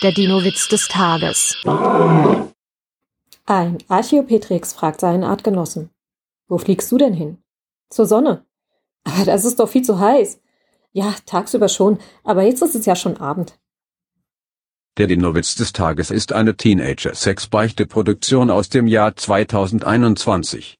Der Dino-Witz des Tages. Ein Archaeopetrix fragt seinen Artgenossen. Wo fliegst du denn hin? Zur Sonne. Aber das ist doch viel zu heiß. Ja, tagsüber schon, aber jetzt ist es ja schon Abend. Der Dinowitz des Tages ist eine Teenager-Sex-Beichte-Produktion aus dem Jahr 2021.